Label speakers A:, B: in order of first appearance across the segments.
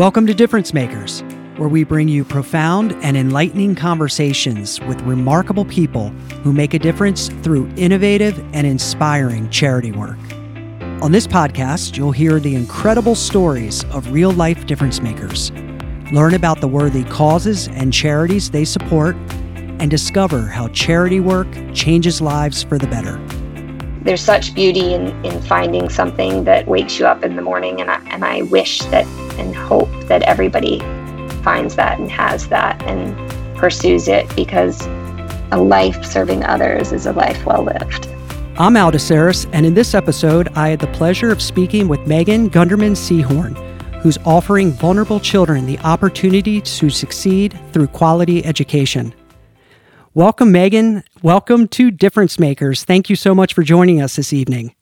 A: Welcome to Difference Makers, where we bring you profound and enlightening conversations with remarkable people who make a difference through innovative and inspiring charity work. On this podcast, you'll hear the incredible stories of real life difference makers, learn about the worthy causes and charities they support, and discover how charity work changes lives for the better
B: there's such beauty in, in finding something that wakes you up in the morning and I, and I wish that and hope that everybody finds that and has that and pursues it because a life serving others is a life well lived.
A: I'm Aldous Saris, and in this episode, I had the pleasure of speaking with Megan Gunderman Seahorn, who's offering vulnerable children the opportunity to succeed through quality education. Welcome, Megan. Welcome to Difference Makers. Thank you so much for joining us this evening.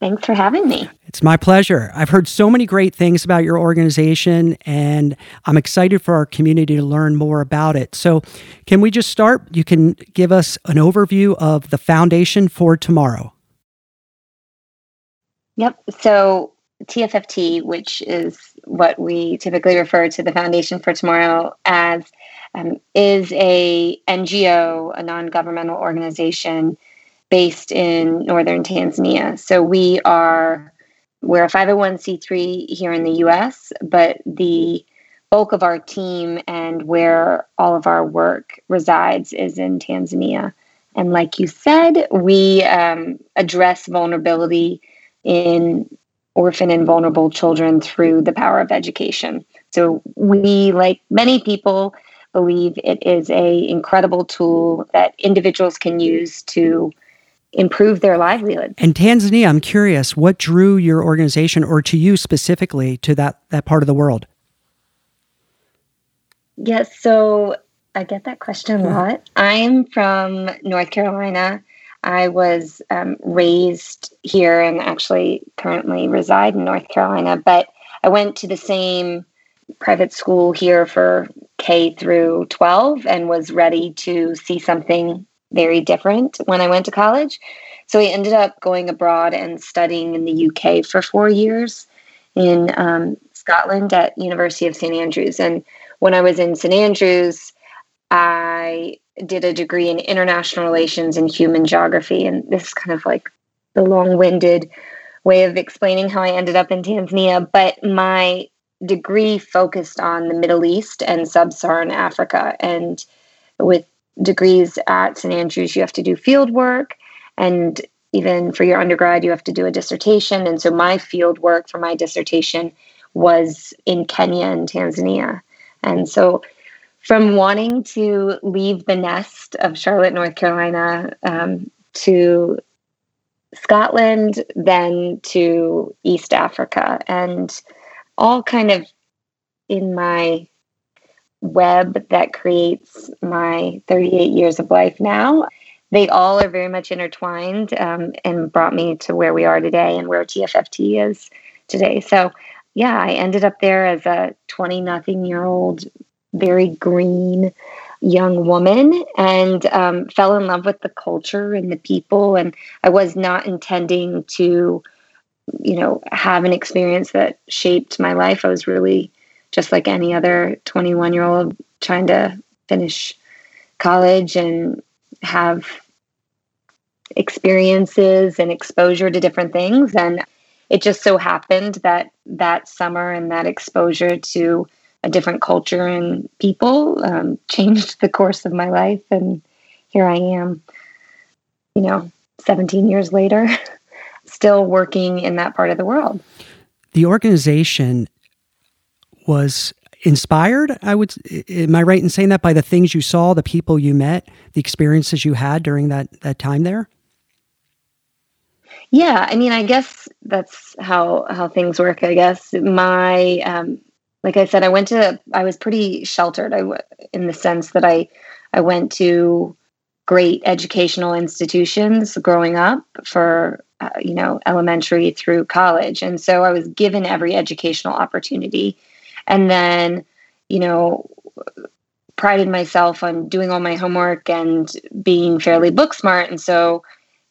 B: Thanks for having me.
A: It's my pleasure. I've heard so many great things about your organization, and I'm excited for our community to learn more about it. So, can we just start? You can give us an overview of the Foundation for Tomorrow.
B: Yep. So, TFFT, which is what we typically refer to the Foundation for Tomorrow as, um, is a NGO, a non-governmental organization based in northern Tanzania. So we are we're a 501c3 here in the US, but the bulk of our team and where all of our work resides is in Tanzania. And like you said, we um, address vulnerability in orphan and vulnerable children through the power of education. So we, like many people, believe it is a incredible tool that individuals can use to improve their livelihood.
A: And Tanzania, I'm curious, what drew your organization or to you specifically to that that part of the world?
B: Yes, so I get that question a lot. I'm from North Carolina. I was um, raised here and actually currently reside in North Carolina, but I went to the same private school here for K through 12 and was ready to see something very different when I went to college. So I ended up going abroad and studying in the UK for four years in um, Scotland at University of St Andrews. And when I was in St Andrews, I did a degree in international relations and human geography. And this is kind of like the long-winded way of explaining how I ended up in Tanzania. But my degree focused on the Middle East and sub-Saharan Africa. And with degrees at St. Andrews, you have to do field work. And even for your undergrad, you have to do a dissertation. And so my field work for my dissertation was in Kenya and Tanzania. And so from wanting to leave the nest of Charlotte, North Carolina, um, to Scotland, then to East Africa, and all kind of in my web that creates my 38 years of life now. They all are very much intertwined um, and brought me to where we are today and where TFFT is today. So, yeah, I ended up there as a 20 nothing year old, very green young woman and um, fell in love with the culture and the people. And I was not intending to, you know, have an experience that shaped my life. I was really just like any other 21 year old trying to finish college and have experiences and exposure to different things. And it just so happened that that summer and that exposure to a different culture and people um, changed the course of my life. And here I am, you know, 17 years later, still working in that part of the world.
A: The organization was inspired i would am i right in saying that by the things you saw the people you met the experiences you had during that that time there?
B: Yeah i mean i guess that's how how things work i guess. My um like i said i went to i was pretty sheltered. I in the sense that i i went to great educational institutions growing up for uh, you know elementary through college. And so i was given every educational opportunity and then you know prided myself on doing all my homework and being fairly book smart and so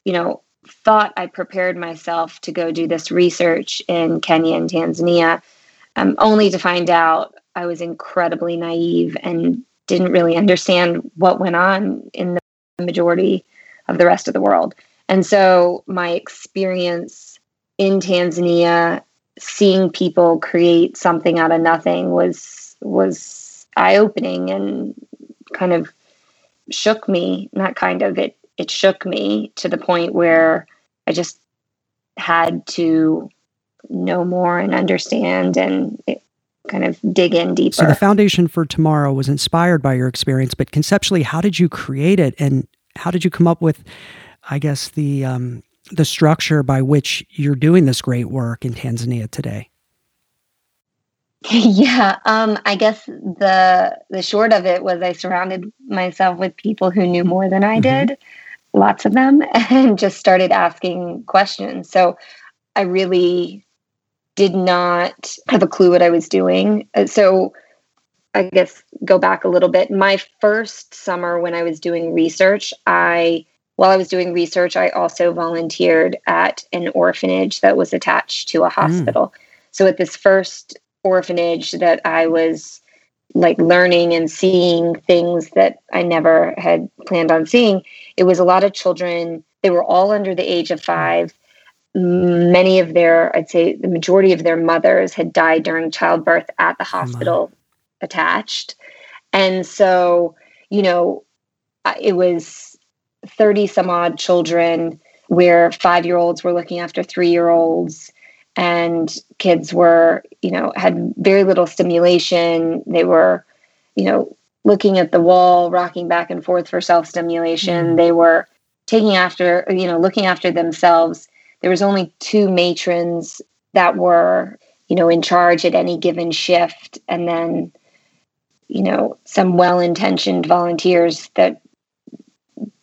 B: you know thought i prepared myself to go do this research in kenya and tanzania um, only to find out I was incredibly naive and didn't really understand what went on in the majority of the rest of the world. And so my experience in Tanzania seeing people create something out of nothing was was eye-opening and kind of shook me, not kind of it it shook me to the point where I just had to know more and understand and it, kind of dig in deeper.
A: So the Foundation for Tomorrow was inspired by your experience, but conceptually, how did you create it, and how did you come up with, I guess the um, the structure by which you're doing this great work in Tanzania today?
B: Yeah, um, I guess the the short of it was I surrounded myself with people who knew more than I mm-hmm. did, lots of them, and just started asking questions. So I really did not have a clue what I was doing. Uh, so I guess go back a little bit. My first summer when I was doing research, I while I was doing research, I also volunteered at an orphanage that was attached to a hmm. hospital. Mm. So at this first orphanage that I was like learning and seeing things that I never had planned on seeing, it was a lot of children. They were all under the age of five many of their, I'd say the majority of their mothers had died during childbirth at the hospital attached. And so, you know, it was 30 some odd children where five year olds were looking after three year olds and kids were, you know, had very little stimulation. They were, you know, looking at the wall, rocking back and forth for self stimulation. Mm. They were taking after, you know, looking after themselves there was only two matrons that were you know in charge at any given shift and then you know some well-intentioned volunteers that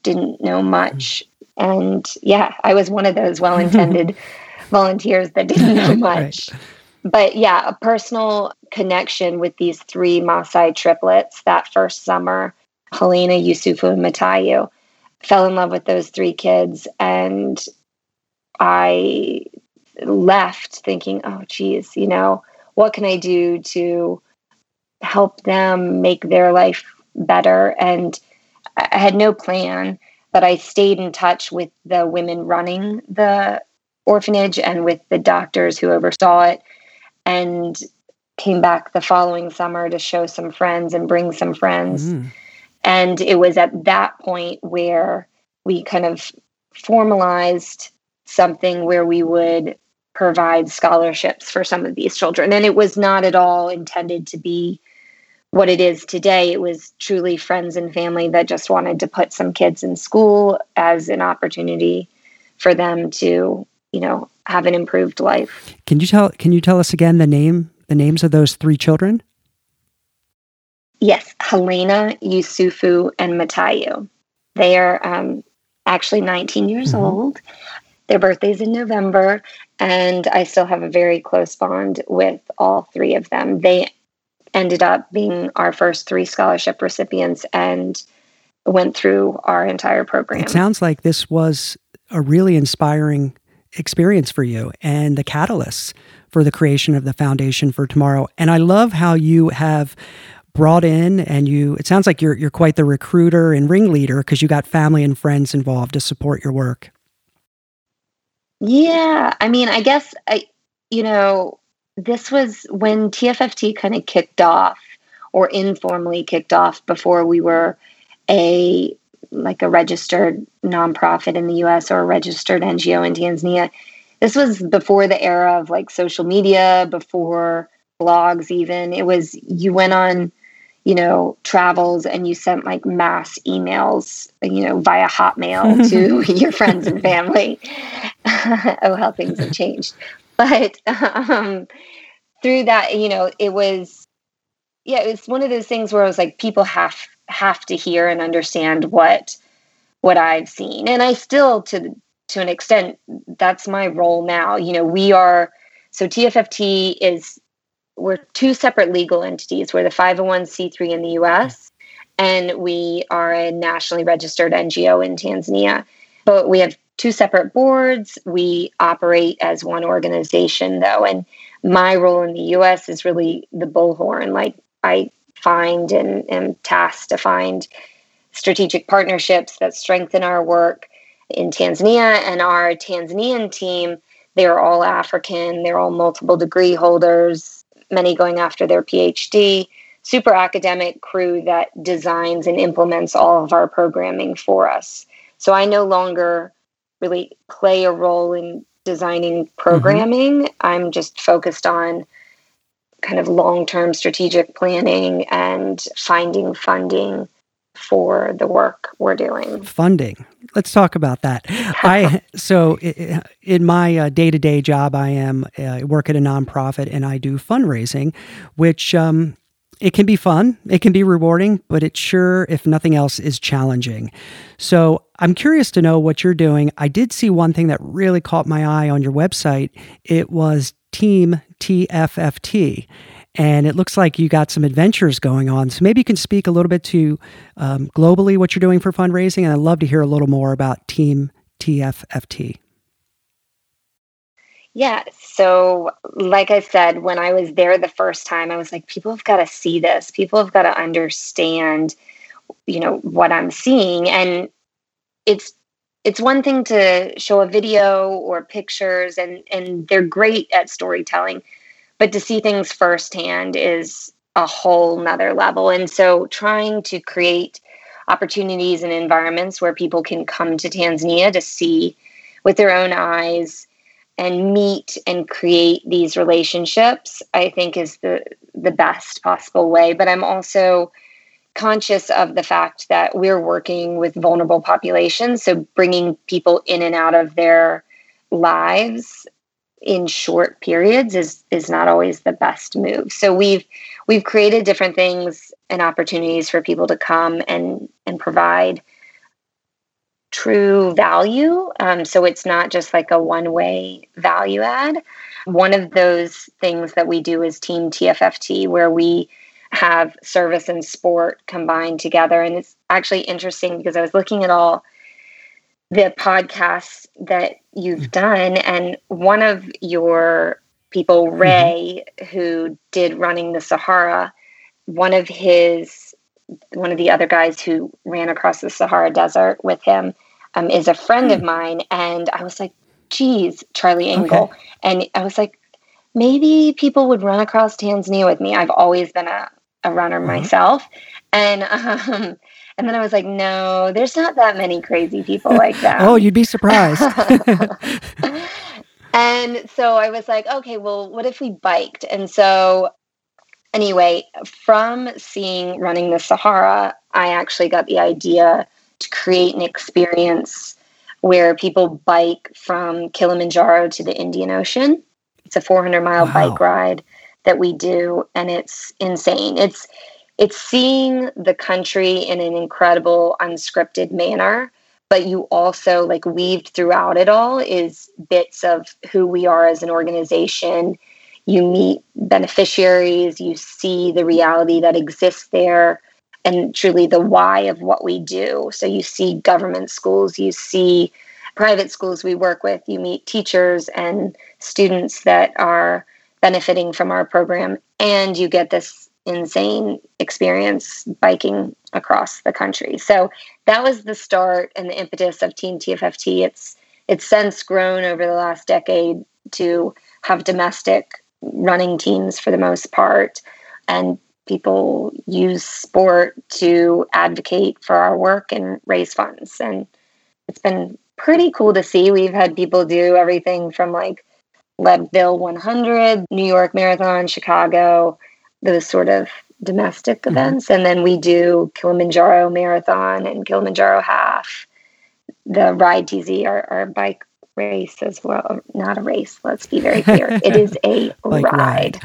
B: didn't know mm-hmm. much and yeah i was one of those well-intended volunteers that didn't know much right. but yeah a personal connection with these three Maasai triplets that first summer Helena, Yusufu, and Matayu fell in love with those three kids and I left thinking, oh, geez, you know, what can I do to help them make their life better? And I had no plan, but I stayed in touch with the women running the orphanage and with the doctors who oversaw it and came back the following summer to show some friends and bring some friends. Mm-hmm. And it was at that point where we kind of formalized something where we would provide scholarships for some of these children. And it was not at all intended to be what it is today. It was truly friends and family that just wanted to put some kids in school as an opportunity for them to, you know, have an improved life.
A: Can you tell can you tell us again the name the names of those three children?
B: Yes, Helena, Yusufu, and Matayu. They are um, actually 19 years mm-hmm. old. Their birthday's in November, and I still have a very close bond with all three of them. They ended up being our first three scholarship recipients and went through our entire program.
A: It sounds like this was a really inspiring experience for you and the catalyst for the creation of the Foundation for Tomorrow. And I love how you have brought in and you it sounds like you're you're quite the recruiter and ringleader because you got family and friends involved to support your work.
B: Yeah, I mean, I guess I, you know, this was when TFFT kind of kicked off, or informally kicked off before we were a like a registered nonprofit in the U.S. or a registered NGO in Tanzania. This was before the era of like social media, before blogs. Even it was you went on you know, travels and you sent like mass emails, you know, via Hotmail to your friends and family. oh, how things have changed. But um, through that, you know, it was, yeah, it was one of those things where I was like, people have have to hear and understand what what I've seen, and I still, to to an extent, that's my role now. You know, we are so TFFT is we're two separate legal entities. We're the 501c3 in the US, and we are a nationally registered NGO in Tanzania. But we have two separate boards. We operate as one organization, though. And my role in the US is really the bullhorn. Like, I find and am tasked to find strategic partnerships that strengthen our work in Tanzania. And our Tanzanian team, they're all African, they're all multiple degree holders, many going after their PhD. Super academic crew that designs and implements all of our programming for us. So I no longer really play a role in designing programming. Mm-hmm. I'm just focused on kind of long term strategic planning and finding funding for the work we're doing.
A: Funding. Let's talk about that. I so in my day to day job, I am uh, work at a nonprofit and I do fundraising, which um, it can be fun, it can be rewarding, but it sure, if nothing else, is challenging. So I'm curious to know what you're doing. I did see one thing that really caught my eye on your website. It was Team TFFT. And it looks like you got some adventures going on. So maybe you can speak a little bit to um, globally what you're doing for fundraising. And I'd love to hear a little more about Team TFFT.
B: Yeah. So, like I said, when I was there the first time, I was like, people have got to see this. People have got to understand, you know, what I'm seeing. And it's it's one thing to show a video or pictures and and they're great at storytelling but to see things firsthand is a whole nother level and so trying to create opportunities and environments where people can come to tanzania to see with their own eyes and meet and create these relationships i think is the the best possible way. But i'm also conscious of the fact that we're working with vulnerable populations so bringing people in and out of their lives in short periods is is not always the best move. So we've we've created different things and opportunities for people to come and and provide true value. Um, so it's not just like a one way value add. One of those things that we do is Team TFFT, where we have service and sport combined together. And it's actually interesting because I was looking at all the podcasts that you've mm-hmm. done, and one of your people, mm-hmm. Ray, mm-hmm. who did Running the Sahara, one of his one of the other guys who ran across the Sahara Desert with him um, is a friend of hmm. mine. And I was like, geez, Charlie Engle. Okay. And I was like, maybe people would run across Tanzania with me. I've always been a, a runner mm-hmm. myself. And um, and then I was like, no, there's not that many crazy people like that.
A: oh, you'd be surprised.
B: and so I was like, okay, well, what if we biked? And so anyway, from seeing running the Sahara, I actually got the idea to create an experience where people bike from Kilimanjaro to the Indian Ocean. It's a 400 mile wow. bike ride that we do, and it's insane. It's it's seeing the country in an incredible unscripted manner but you also like weaved throughout it all is bits of who we are as an organization you meet beneficiaries you see the reality that exists there and truly the why of what we do. So you see government schools, you see private schools we work with, you meet teachers and students that are benefiting from our program, and you get this insane experience biking across the country. So that was the start and the impetus of Team TFFT. It's it's since grown over the last decade to have domestic running teams for the most part and people use sport to advocate for our work and raise funds. And it's been pretty cool to see. We've had people do everything from like Leadville 100, New York Marathon, Chicago, those sort of domestic mm-hmm. events. And then we do Kilimanjaro Marathon and Kilimanjaro Half, the Ride TZ, our, our bike race as well. Not a race, let's be very clear. it is a ride. ride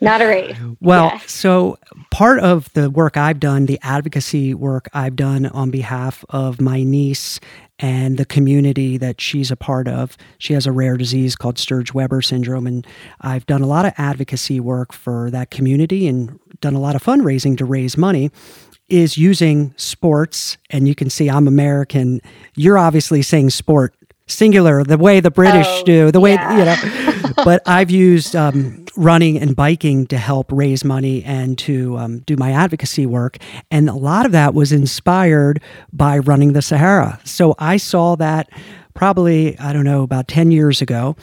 B: not a race.
A: Well, so part of the work I've done, the advocacy work I've done on behalf of my niece and the community that she's a part of. She has a rare disease called Sturge Weber syndrome. And I've done a lot of advocacy work for that community and done a lot of fundraising to raise money. Is using sports, and you can see I'm American. You're obviously saying sport singular, the way the British oh, do, the way, yeah. you know. but I've used um, running and biking to help raise money and to um, do my advocacy work. And a lot of that was inspired by running the Sahara. So I saw that probably, I don't know, about 10 years ago.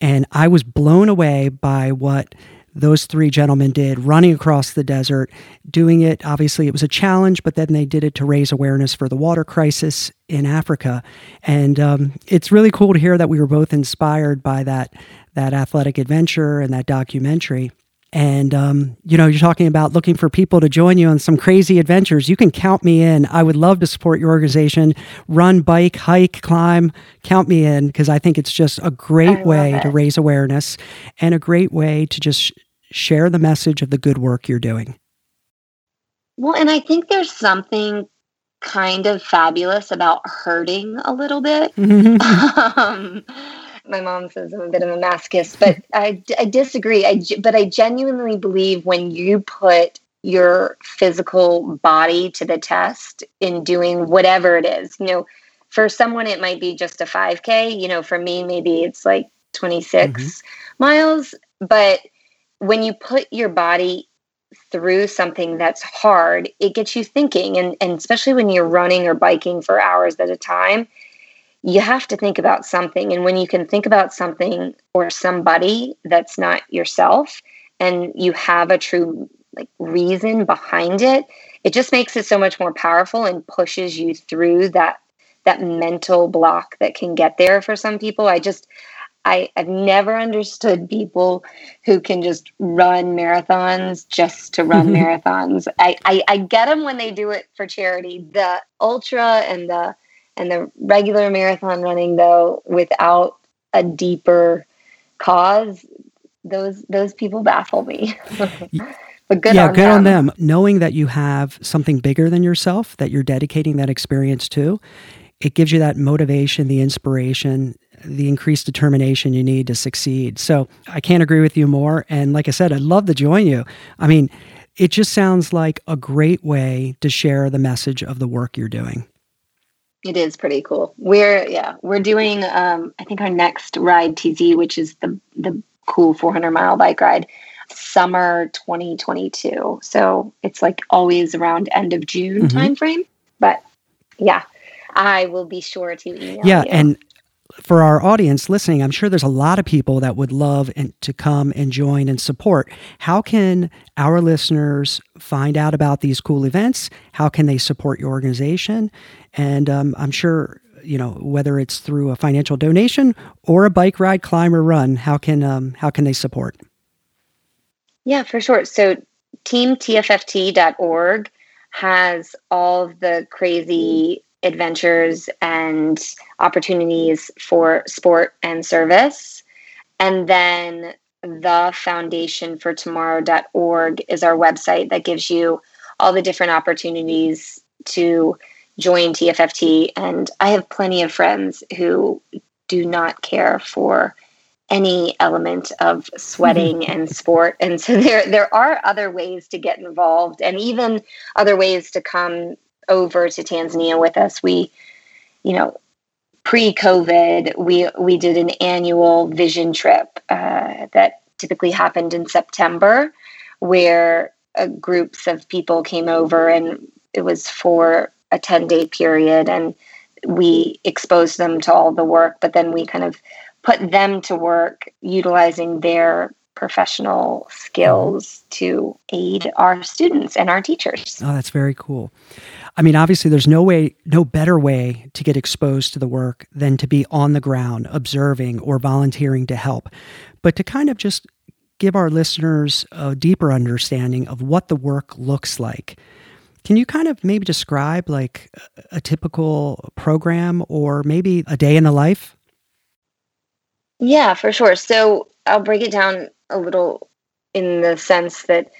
A: And I was blown away by what those three gentlemen did running across the desert, doing it. Obviously, it was a challenge, but then they did it to raise awareness for the water crisis in Africa. And um, it's really cool to hear that we were both inspired by that that athletic adventure and that documentary. And, um, you know, you're talking about looking for people to join you on some crazy adventures. You can count me in. I would love to support your organization. Run, bike, hike, climb. Count me in because I think it's just a great way to raise awareness and a great way to just share the message of the good work you're doing.
B: Well, and I think there's something kind of fabulous about hurting a little bit. um, my mom says I'm a bit of a masochist, but I, I disagree. I, but I genuinely believe when you put your physical body to the test in doing whatever it is, you know, for someone it might be just a 5K. You know, for me, maybe it's like 26 mm-hmm. miles. But when you put your body through something that's hard, it gets you thinking. And, and especially when you're running or biking for hours at a time, you have to think about something. And when you can think about something or somebody that's not yourself and you have a true like reason behind it, it just makes it so much more powerful and pushes you through that that mental block that can get there for some people. I just I, I've never understood people who can just run marathons just to run marathons. I, I, I get them when they do it for charity. The ultra and the and the regular marathon running though without a deeper cause those those people baffle me. But good
A: yeah
B: on
A: good
B: them.
A: on them. Knowing that you have something bigger than yourself that you're dedicating that experience to it gives you that motivation the inspiration the increased determination you need to succeed. So i can't agree with you more. And like i said i'd love to join you. I mean it just sounds like a great way to share the message of the work you're doing
B: it is pretty cool. We're yeah, we're doing um I think our next ride TZ, which is the the cool 400 mile bike ride, summer 2022. So it's like always around end of June mm-hmm. timeframe. But yeah, I will be sure to email.
A: Yeah,
B: you.
A: and for our audience listening, I'm sure there's a lot of people that would love and to come and join and support. How can our listeners find out about these cool events? How can they support your organization? And um, I'm sure you know whether it's through a financial donation or a bike ride, climb, or run. How can um, how can they support?
B: Yeah, for sure. So teamtfft.org has all the crazy adventures and opportunities for sport and service. And then the foundation for tomorrow.org is our website that gives you all the different opportunities to join TFFT. And I have plenty of friends who do not care for any element of sweating and sport. And so there there are other ways to get involved and even other ways to come over to Tanzania with us. We, you know, pre-COVID, we we did an annual vision trip uh, that typically happened in September, where uh, groups of people came over, and it was for a ten day period, and we exposed them to all the work, but then we kind of put them to work utilizing their professional skills to aid our students and our teachers.
A: Oh, that's very cool. I mean, obviously, there's no way, no better way to get exposed to the work than to be on the ground, observing or volunteering to help. But to kind of just give our listeners a deeper understanding of what the work looks like. Can you kind of maybe describe like a typical program or maybe a day in the life?
B: Yeah, for sure. So I'll break it down a little in the sense that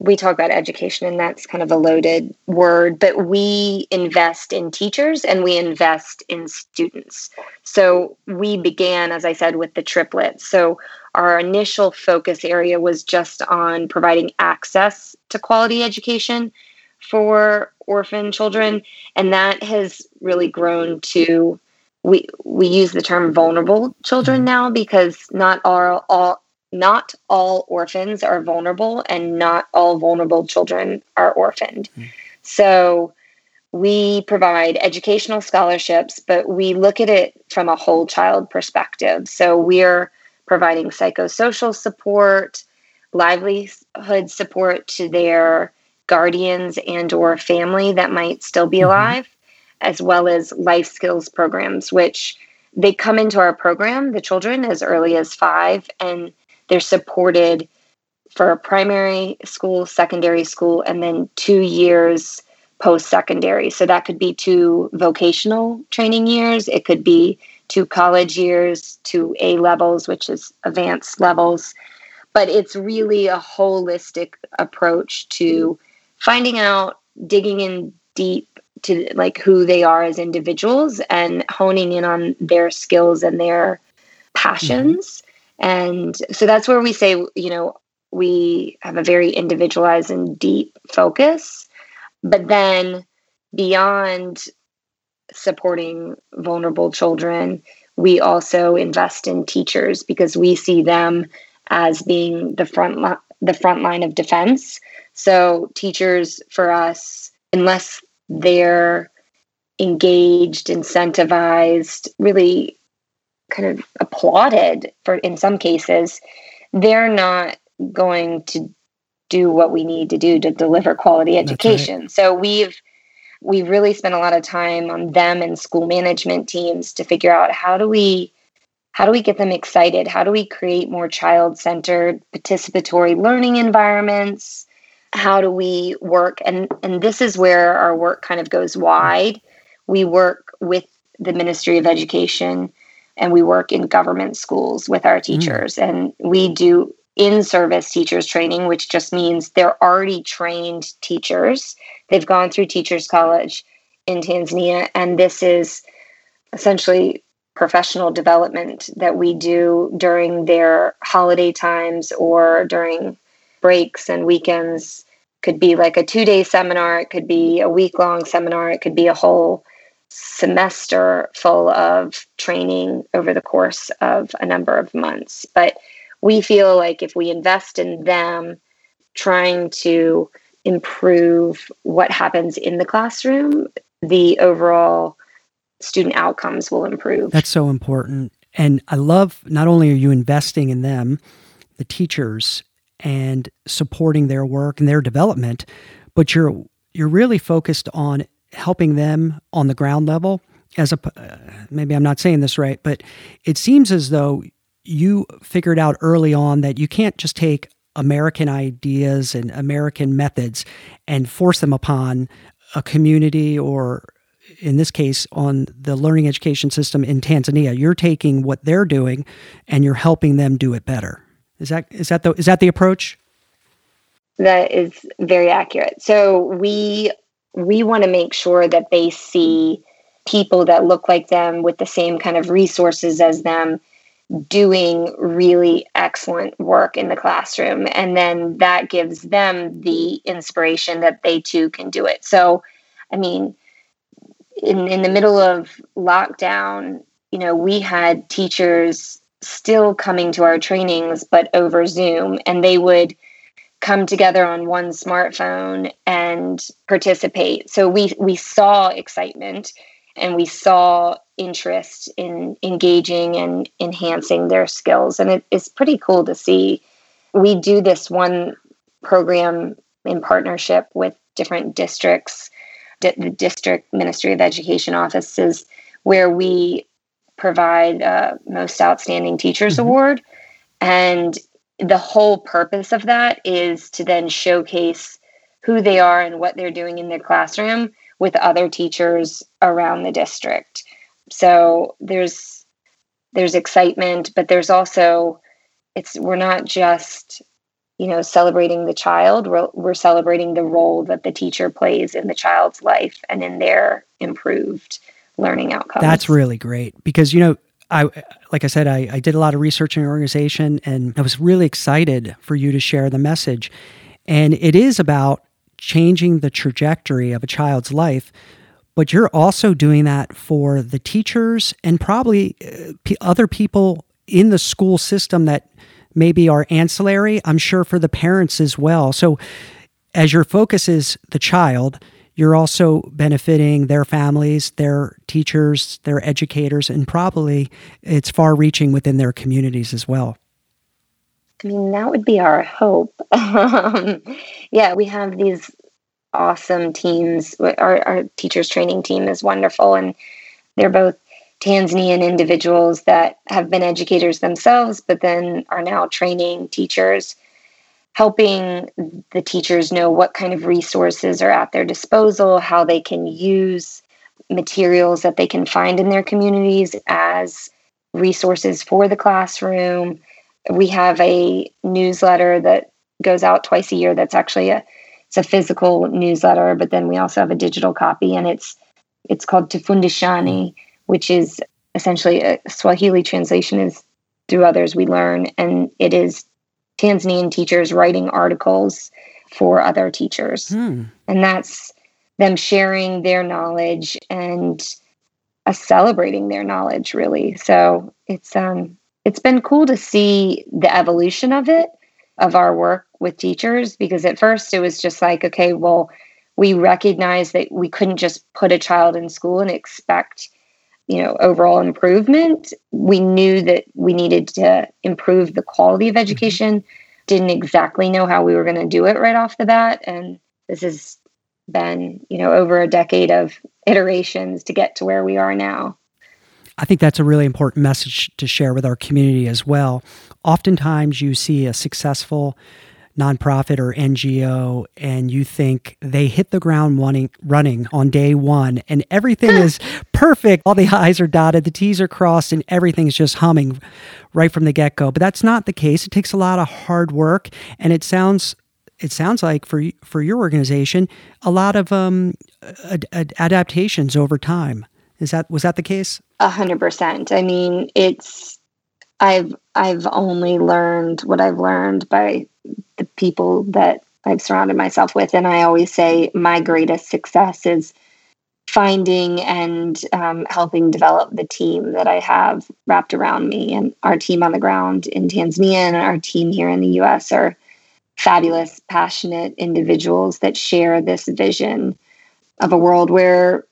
B: we talk about education and that's kind of a loaded word, but we invest in teachers and we invest in students. So we began, as I said, with the triplets. So our initial focus area was just on providing access to quality education for orphan children. And that has really grown to we we use the term vulnerable children mm-hmm. now because not all all not all orphans are vulnerable and not all vulnerable children are orphaned. Mm-hmm. So we provide educational scholarships, but we look at it from a whole child perspective. So we're providing psychosocial support, livelihood support to their guardians and or family that might still be mm-hmm. alive as well as life skills programs, which they come into our program, the children, as early as five, and they're supported for primary school, secondary school, and then two years post secondary. So that could be two vocational training years, it could be two college years, two A levels, which is advanced levels. But it's really a holistic approach to finding out, digging in deep to like who they are as individuals and honing in on their skills and their passions. Mm-hmm. And so that's where we say, you know, we have a very individualized and deep focus. But then beyond supporting vulnerable children, we also invest in teachers because we see them as being the front li- the front line of defense. So teachers for us, unless they're engaged, incentivized, really kind of applauded for in some cases, they're not going to do what we need to do to deliver quality education. Right. So we've we've really spent a lot of time on them and school management teams to figure out how do we how do we get them excited? How do we create more child-centered participatory learning environments? How do we work and and this is where our work kind of goes wide we work with the ministry of education and we work in government schools with our mm. teachers mm. and we do in service teachers training which just means they're already trained teachers they've gone through teachers college in tanzania and this is essentially professional development that we do during their holiday times or during breaks and weekends. Could be like a two day seminar it could be a week long seminar it could be a whole semester full of training over the course of a number of months. But we feel like if we invest in them trying to improve what happens in the classroom the overall student outcomes will improve.
A: That's so important. And i love not only are you investing in them the teachers and supporting their work and their development, but you're you're really focused on helping them on the ground level as a uh, maybe I'm not saying this right, but it seems as though you figured out early on that you can't just take American ideas and American methods and force them upon a community or in this case on the learning education system in Tanzania. You're taking what they're doing and you're helping them do it better. Is that is that the is that the approach?
B: That is very accurate. So we we want to make sure that they see people that look like them with the same kind of resources as them doing really excellent work in the classroom and then that gives them the inspiration that they too can do it so i mean in in the middle of lockdown you know we had teachers still coming to our trainings, but over Zoom, and they would come together on one smartphone and participate. So we we saw excitement and we saw interest in engaging and enhancing their skills, and it is pretty cool to see. We do this one program in partnership with different districts, the district Ministry of Education offices, where we provide a most outstanding teachers mm-hmm. award. And the whole purpose of that is to then showcase who they are and what they're doing in their classroom with other teachers around the district. So there's there's excitement but there's also it's we're not just you know celebrating the child. We're, we're celebrating the role that the teacher plays in the child's life and in their improved learning outcomes.
A: That's really great because, you know, I, like I said, I, I did a lot of research in your organization and I was really excited for you to share the message. And it is about changing the trajectory of a child's life, but you're also doing that for the teachers and probably uh, other people in the school system that maybe are ancillary. I'm sure for the parents as well. So, as your focus is the child, you're also benefiting their families, their teachers, their educators, and probably it's far reaching within their communities as well.
B: I mean, that would be our hope. Um, yeah, we have these awesome teams. Our, our teachers training team is wonderful, and they're both Tanzanian individuals that have been educators themselves, but then are now training teachers, helping the teachers know what kind of resources are at their disposal, how they can use materials that they can find in their communities as resources for the classroom. We have a newsletter that goes out twice a year that's actually a it's a physical newsletter, but then we also have a digital copy, and it's it's called Tufundishani, which is essentially a Swahili translation is through others we learn, and it is Tanzanian teachers writing articles for other teachers, hmm. and that's them sharing their knowledge and uh, celebrating their knowledge. Really, so it's um it's been cool to see the evolution of it of our work with teachers because at first it was just like, okay, well, we recognize that we couldn't just put a child in school and expect you know overall improvement we knew that we needed to improve the quality of mm-hmm. education didn't exactly know how we were going to do it right off the bat and this has been you know over a decade of iterations to get to where we are now
A: I think that's a really important message to share with our community as well. Oftentimes, you see a successful nonprofit or NGO and you think they hit the ground running, running on day one and everything is perfect. All the I's are dotted, the T's are crossed, and everything's just humming right from the get go. But that's not the case. It takes a lot of hard work and it sounds it sounds like for for your organization a lot of um, ad- ad- adaptations over time. Is that was that the case?
B: A hundred percent. I mean, it's I've I've only learned what I've learned by the people that I've surrounded myself with, and I always say my greatest success is finding and um, helping develop the team that I have wrapped around me. And our team on the ground in Tanzania and our team here in the U.S. are fabulous, passionate individuals that share this vision of a world where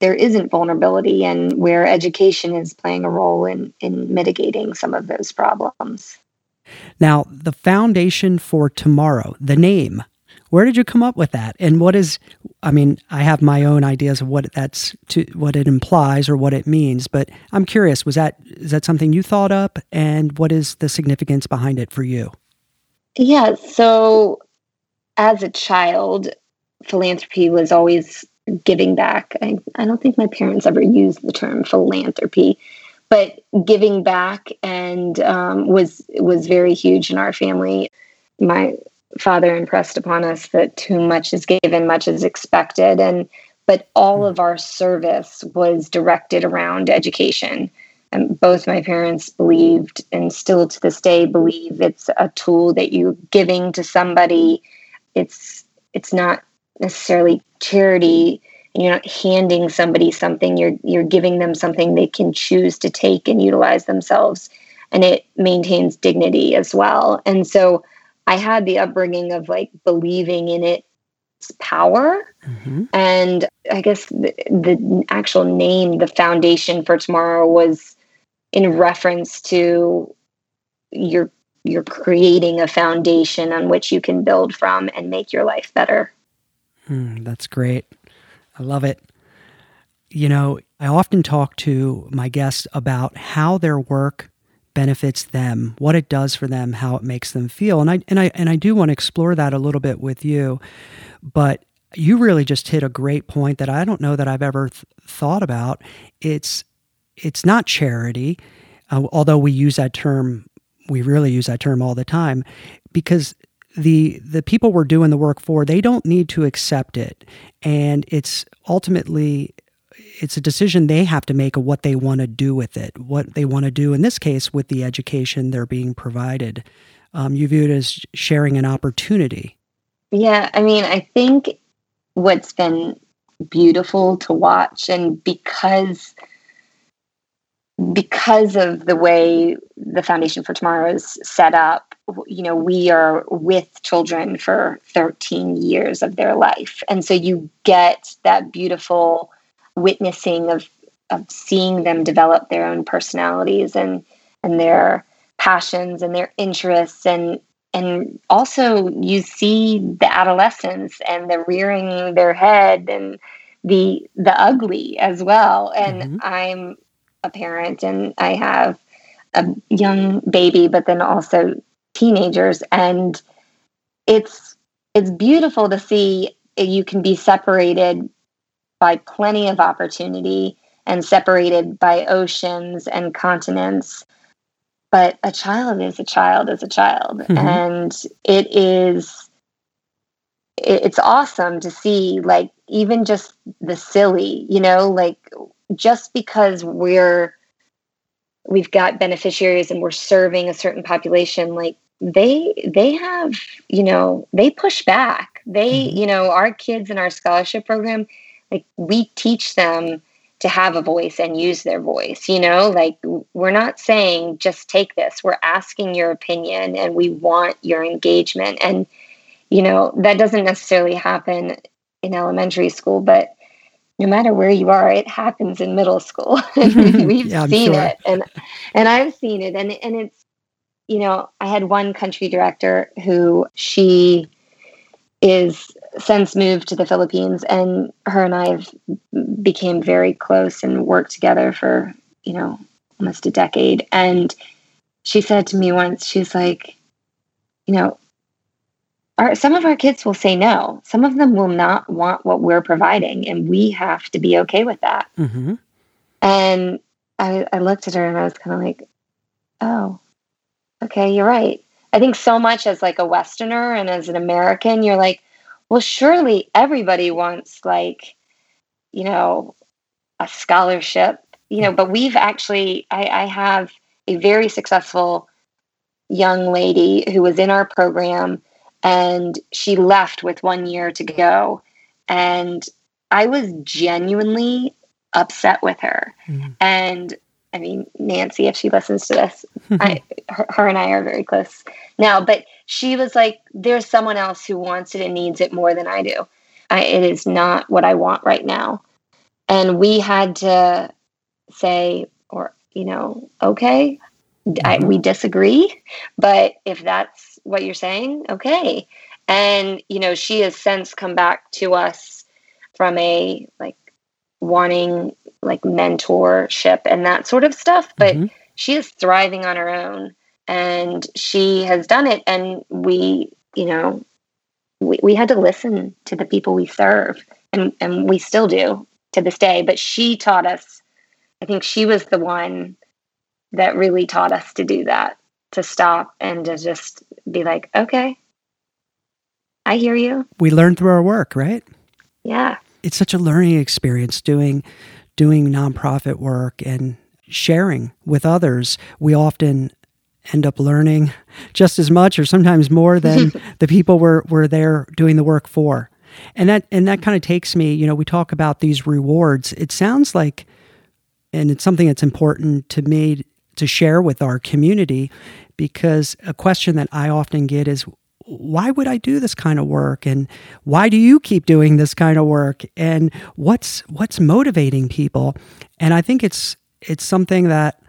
B: there isn't vulnerability and where education is playing a role in, in mitigating some of those problems.
A: Now, the Foundation for Tomorrow, the name, where did you come up with that? And what is, I mean, I have my own ideas of what that's to, what it implies or what it means, but I'm curious, was that, is that something you thought up and what is the significance behind it for you?
B: Yeah. So as a child, philanthropy was always giving back. I, I don't think my parents ever used the term philanthropy, but giving back and um, was was very huge in our family. My father impressed upon us that too much is given, much is expected, and but all of our service was directed around education. And both my parents believed, and still to this day believe, it's a tool that you're giving to somebody. It's it's not necessarily charity you're not handing somebody something you're you're giving them something they can choose to take and utilize themselves and it maintains dignity as well and so i had the upbringing of like believing in its power mm-hmm. and i guess the, the actual name the foundation for tomorrow was in reference to you're you're creating a foundation on which you can build from and make your life better
A: Mm, that's great. I love it. You know, I often talk to my guests about how their work benefits them, what it does for them, how it makes them feel. And I and I and I do want to explore that a little bit with you. But you really just hit a great point that I don't know that I've ever th- thought about. It's it's not charity, uh, although we use that term we really use that term all the time because the the people we're doing the work for they don't need to accept it. And it's ultimately it's a decision they have to make of what they want to do with it what they want to do in this case with the education they're being provided. Um, you view it as sharing an opportunity.
B: Yeah i mean i think what's been beautiful to watch and because because of the way the foundation for tomorrow is set up you know we are with children for 13 years of their life. And so you get that beautiful witnessing of of seeing them develop their own personalities and and their passions and their interests. And and also you see the adolescence and the rearing their head and the the ugly as well. And mm-hmm. i'm a parent and i have a young baby but then also teenagers and it's it's beautiful to see you can be separated by plenty of opportunity and separated by oceans and continents but a child is a child is a child mm-hmm. and it is it's awesome to see like even just the silly you know like just because we're we've got beneficiaries and we're serving a certain population like they they have you know they push back. They mm-hmm. you know our kids in our scholarship program like we teach them to have a voice and use their voice you know? Like we're not saying just take this. We're asking your opinion and we want your engagement. And you know that doesn't necessarily happen in elementary school but no matter where you are it happens in middle school we've yeah, seen sure. it and and i've seen it and and it's you know i had one country director who she is since moved to the Philippines, and her and I have became very close and worked together for you know almost a decade. And she said to me once, she's like, you know, our, some of our kids will say no. Some of them will not want what we're providing, and we have to be okay with that. Mm-hmm. And I, I looked at her and I was kind of like, oh, okay, you're right. I think so much as like a Westerner and as an American, you're like, well, surely everybody wants like, you know, a scholarship, you know, but we've actually, I, I have a very successful young lady who was in our program and she left with one year to go. And I was genuinely upset with her. Mm. And I mean, Nancy, if she listens to this, I, her, her, and I are very close now. But she was like, "There's someone else who wants it and needs it more than I do. I, it is not what I want right now." And we had to say, or you know, okay, I, we disagree, but if that's what you're saying, okay. And you know, she has since come back to us from a like wanting like mentorship and that sort of stuff, but mm-hmm. she is thriving on her own and she has done it. And we, you know, we, we had to listen to the people we serve and, and we still do to this day. But she taught us, I think she was the one that really taught us to do that, to stop and to just be like, okay, I hear you.
A: We learn through our work, right?
B: Yeah.
A: It's such a learning experience doing doing nonprofit work and sharing with others, we often end up learning just as much or sometimes more than the people we're, we're there doing the work for. And that and that kind of takes me, you know, we talk about these rewards. It sounds like and it's something that's important to me to share with our community because a question that I often get is why would I do this kind of work? And why do you keep doing this kind of work? And what's what's motivating people? And I think it's it's something that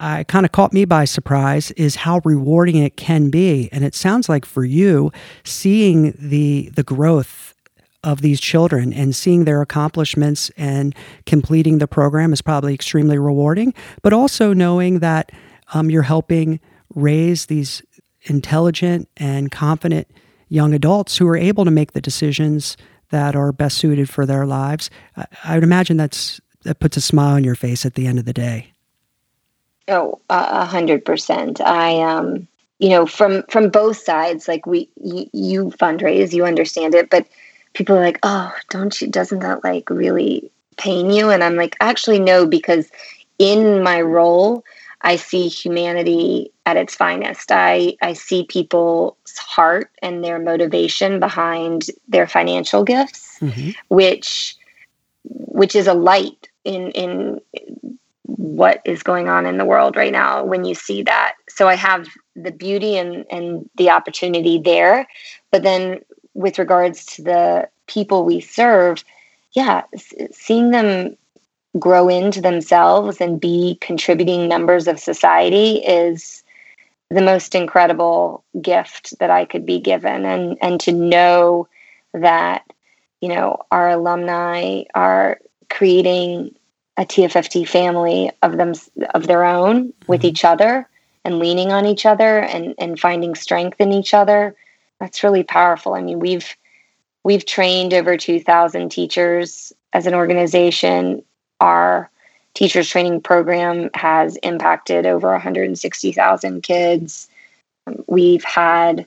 A: I kind of caught me by surprise is how rewarding it can be. And it sounds like for you, seeing the the growth of these children and seeing their accomplishments and completing the program is probably extremely rewarding. But also knowing that um, you're helping raise these intelligent and confident young adults who are able to make the decisions that are best suited for their lives. I, would imagine that's that puts a smile on your face at the end of the day.
B: Oh, a hundred percent. I um, you know, from from both sides, like we you, you fundraise, you understand it, but people are like, oh, don't you? Doesn't that like really pain you? And I'm like, actually, no, because in my role, I see humanity at its finest. I, I see people's heart and their motivation behind their financial gifts, mm-hmm. which which is a light in in what is going on in the world right now when you see that. So I have the beauty and and the opportunity there, but then with regards to the people we serve, yeah, seeing them grow into themselves and be contributing members of society is the most incredible gift that I could be given and and to know that you know our alumni are creating a TFFT family of them of their own with mm-hmm. each other and leaning on each other and and finding strength in each other that's really powerful i mean we've we've trained over 2000 teachers as an organization our teachers training program has impacted over 160,000 kids we've had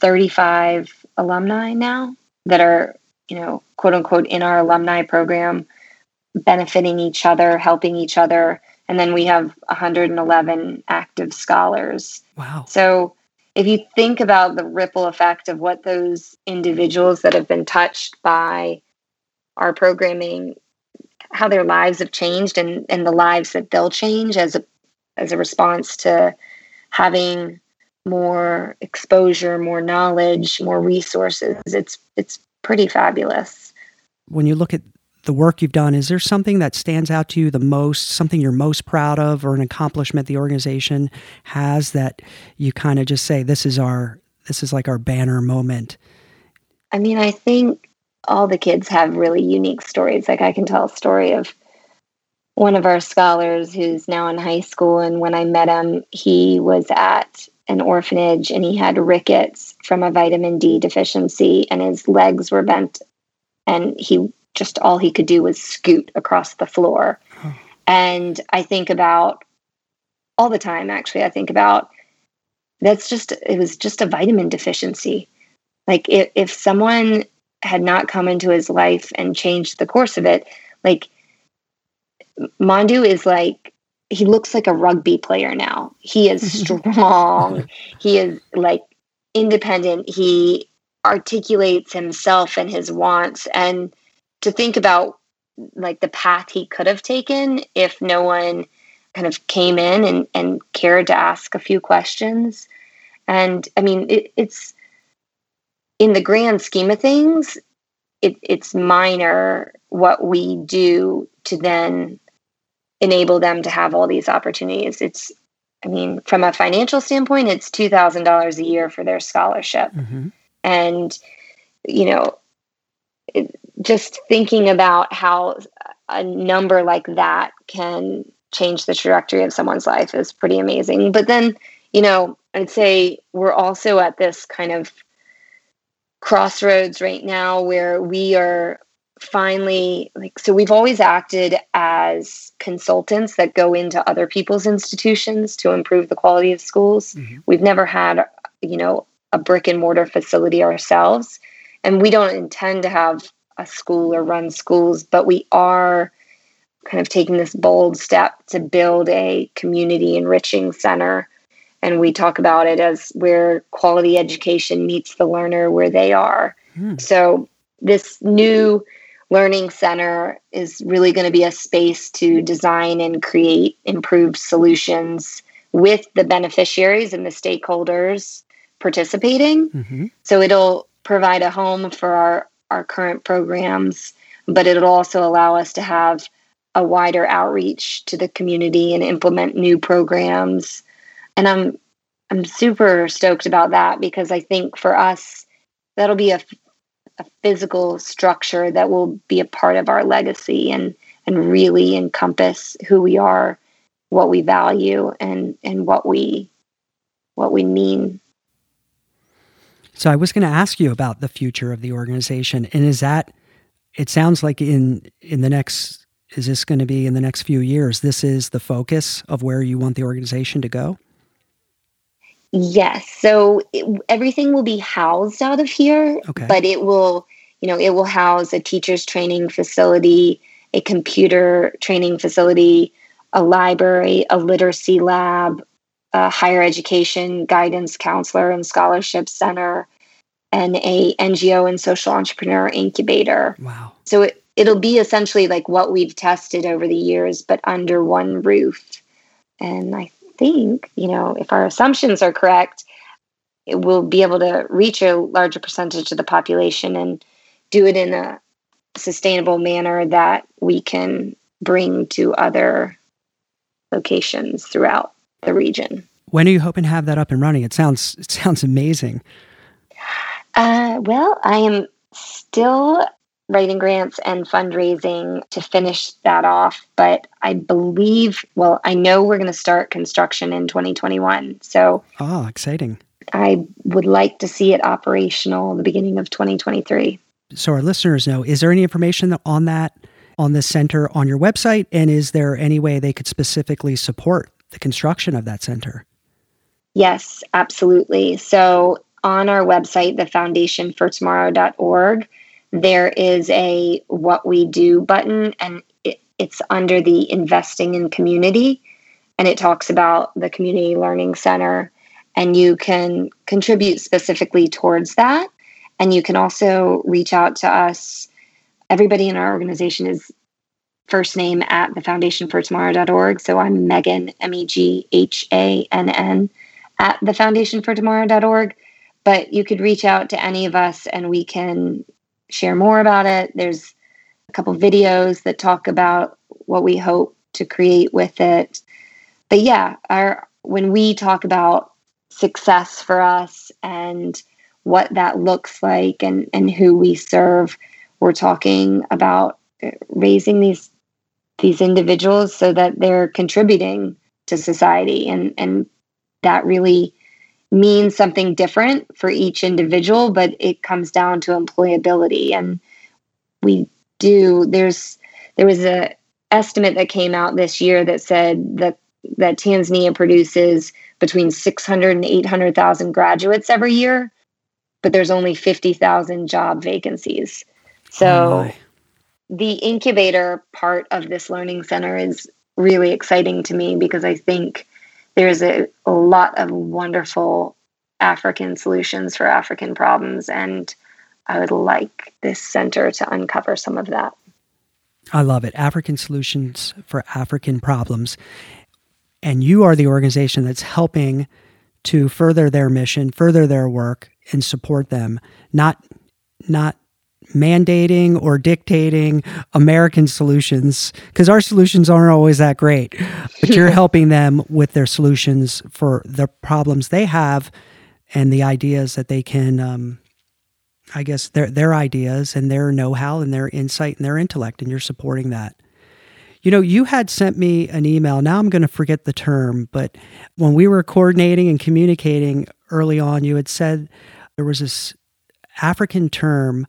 B: 35 alumni now that are you know quote unquote in our alumni program benefiting each other, helping each other. And then we have 111 active scholars.
A: Wow.
B: So if you think about the ripple effect of what those individuals that have been touched by our programming, how their lives have changed and, and the lives that they'll change as a as a response to having more exposure, more knowledge, more resources. It's it's pretty fabulous.
A: When you look at the work you've done, is there something that stands out to you the most, something you're most proud of, or an accomplishment the organization has that you kind of just say, this is our, this is like our banner moment?
B: I mean, I think all the kids have really unique stories. Like I can tell a story of one of our scholars who's now in high school. And when I met him, he was at an orphanage and he had rickets from a vitamin D deficiency and his legs were bent and he just all he could do was scoot across the floor. And I think about all the time, actually, I think about that's just, it was just a vitamin deficiency. Like if, if someone had not come into his life and changed the course of it, like Mandu is like, he looks like a rugby player now. He is strong. he is like independent. He articulates himself and his wants. And to think about like the path he could have taken if no one kind of came in and, and cared to ask a few questions. And I mean, it, it's in the grand scheme of things, it, it's minor what we do to then enable them to have all these opportunities. It's, I mean, from a financial standpoint, it's $2,000 a year for their scholarship. Mm-hmm. And, you know, it, just thinking about how a number like that can change the trajectory of someone's life is pretty amazing. But then, you know, I'd say we're also at this kind of crossroads right now where we are finally like so we've always acted as consultants that go into other people's institutions to improve the quality of schools. Mm-hmm. We've never had, you know, a brick and mortar facility ourselves and we don't intend to have a school or run schools, but we are kind of taking this bold step to build a community enriching center. And we talk about it as where quality education meets the learner where they are. Hmm. So, this new learning center is really going to be a space to design and create improved solutions with the beneficiaries and the stakeholders participating. Mm-hmm. So, it'll provide a home for our our current programs, but it'll also allow us to have a wider outreach to the community and implement new programs. And I'm I'm super stoked about that because I think for us that'll be a, a physical structure that will be a part of our legacy and and really encompass who we are, what we value and and what we what we mean
A: so I was going to ask you about the future of the organization, and is that? It sounds like in in the next is this going to be in the next few years? This is the focus of where you want the organization to go.
B: Yes. So it, everything will be housed out of here, okay. but it will, you know, it will house a teachers training facility, a computer training facility, a library, a literacy lab, a higher education guidance counselor and scholarship center and a NGO and social entrepreneur incubator.
A: Wow.
B: So it, it'll be essentially like what we've tested over the years, but under one roof. And I think, you know, if our assumptions are correct, it will be able to reach a larger percentage of the population and do it in a sustainable manner that we can bring to other locations throughout the region.
A: When are you hoping to have that up and running? It sounds it sounds amazing.
B: Uh, well, I am still writing grants and fundraising to finish that off. But I believe, well, I know we're going to start construction in 2021. So,
A: oh, exciting.
B: I would like to see it operational the beginning of 2023.
A: So, our listeners know is there any information on that, on the center on your website? And is there any way they could specifically support the construction of that center?
B: Yes, absolutely. So, on our website, the foundationfortomorrow.org, there is a what we do button and it, it's under the investing in community and it talks about the community learning center and you can contribute specifically towards that and you can also reach out to us everybody in our organization is first name at the foundation for tomorrow.org so i'm meghan m-e-g-h-a-n-n at the foundation for tomorrow.org but you could reach out to any of us and we can share more about it. There's a couple videos that talk about what we hope to create with it. But yeah, our when we talk about success for us and what that looks like and and who we serve, we're talking about raising these these individuals so that they're contributing to society and and that really means something different for each individual, but it comes down to employability. And we do, there's, there was a estimate that came out this year that said that, that Tanzania produces between 600 and 800,000 graduates every year, but there's only 50,000 job vacancies. So oh the incubator part of this learning center is really exciting to me because I think there's a, a lot of wonderful African solutions for African problems. And I would like this center to uncover some of that.
A: I love it. African solutions for African problems. And you are the organization that's helping to further their mission, further their work, and support them, not not mandating or dictating American solutions because our solutions aren't always that great. But you're helping them with their solutions for the problems they have and the ideas that they can, um, I guess, their their ideas and their know how and their insight and their intellect, and you're supporting that. You know, you had sent me an email. Now I'm going to forget the term, but when we were coordinating and communicating early on, you had said there was this African term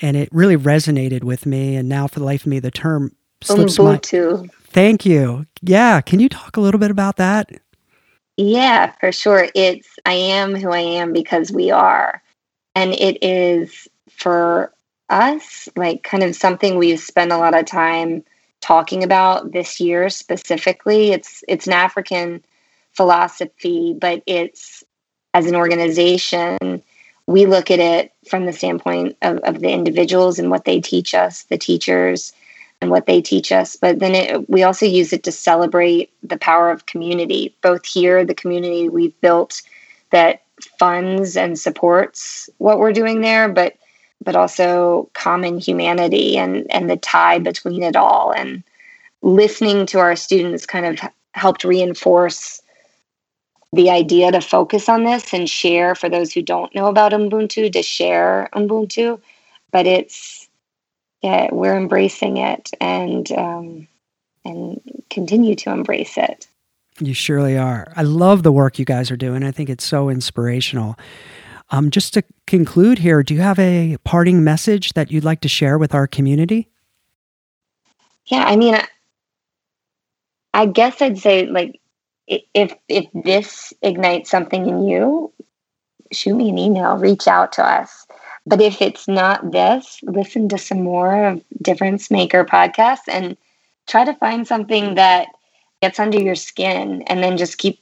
A: and it really resonated with me. And now, for the life of me, the term slips
B: Ubuntu.
A: my. Thank you. Yeah, can you talk a little bit about that?
B: Yeah, for sure. It's I am who I am because we are, and it is for us like kind of something we've spent a lot of time talking about this year specifically. It's it's an African philosophy, but it's as an organization we look at it from the standpoint of, of the individuals and what they teach us, the teachers and what they teach us. But then it, we also use it to celebrate the power of community, both here, the community we've built that funds and supports what we're doing there, but but also common humanity and and the tie between it all and listening to our students kind of helped reinforce the idea to focus on this and share for those who don't know about Ubuntu to share Ubuntu. But it's yeah, we're embracing it and um, and continue to embrace it.
A: You surely are. I love the work you guys are doing. I think it's so inspirational. Um, just to conclude here, do you have a parting message that you'd like to share with our community?
B: Yeah, I mean, I guess I'd say like if if this ignites something in you, shoot me an email, reach out to us. But if it's not this, listen to some more of Difference Maker podcasts and try to find something that gets under your skin and then just keep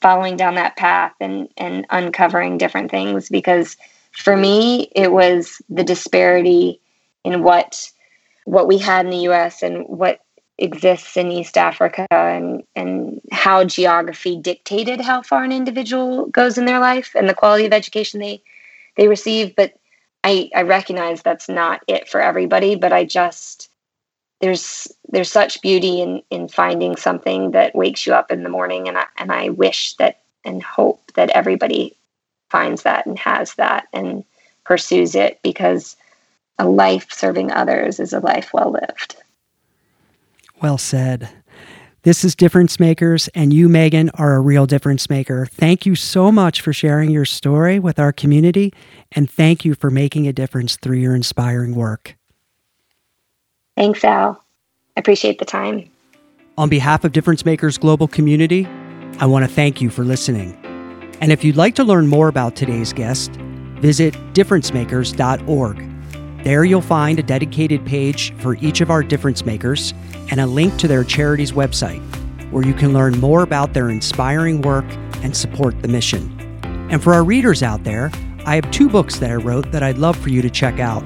B: following down that path and and uncovering different things because for me it was the disparity in what what we had in the US and what exists in East Africa and, and how geography dictated how far an individual goes in their life and the quality of education they they receive. But I, I recognize that's not it for everybody, but I just there's there's such beauty in in finding something that wakes you up in the morning and I and I wish that and hope that everybody finds that and has that and pursues it because a life serving others is a life well lived.
A: Well said. This is Difference Makers, and you, Megan, are a real difference maker. Thank you so much for sharing your story with our community, and thank you for making a difference through your inspiring work.
B: Thanks, Al. I appreciate the time.
A: On behalf of Difference Makers Global Community, I want to thank you for listening. And if you'd like to learn more about today's guest, visit differencemakers.org. There you'll find a dedicated page for each of our difference makers and a link to their charity's website, where you can learn more about their inspiring work and support the mission. And for our readers out there, I have two books that I wrote that I'd love for you to check out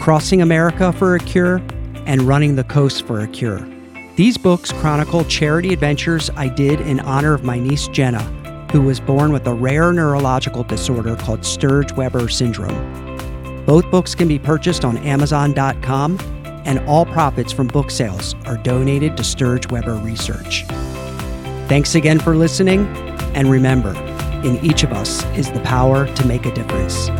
A: Crossing America for a Cure and Running the Coast for a Cure. These books chronicle charity adventures I did in honor of my niece Jenna, who was born with a rare neurological disorder called Sturge Weber syndrome. Both books can be purchased on Amazon.com, and all profits from book sales are donated to Sturge Weber Research. Thanks again for listening, and remember, in each of us is the power to make a difference.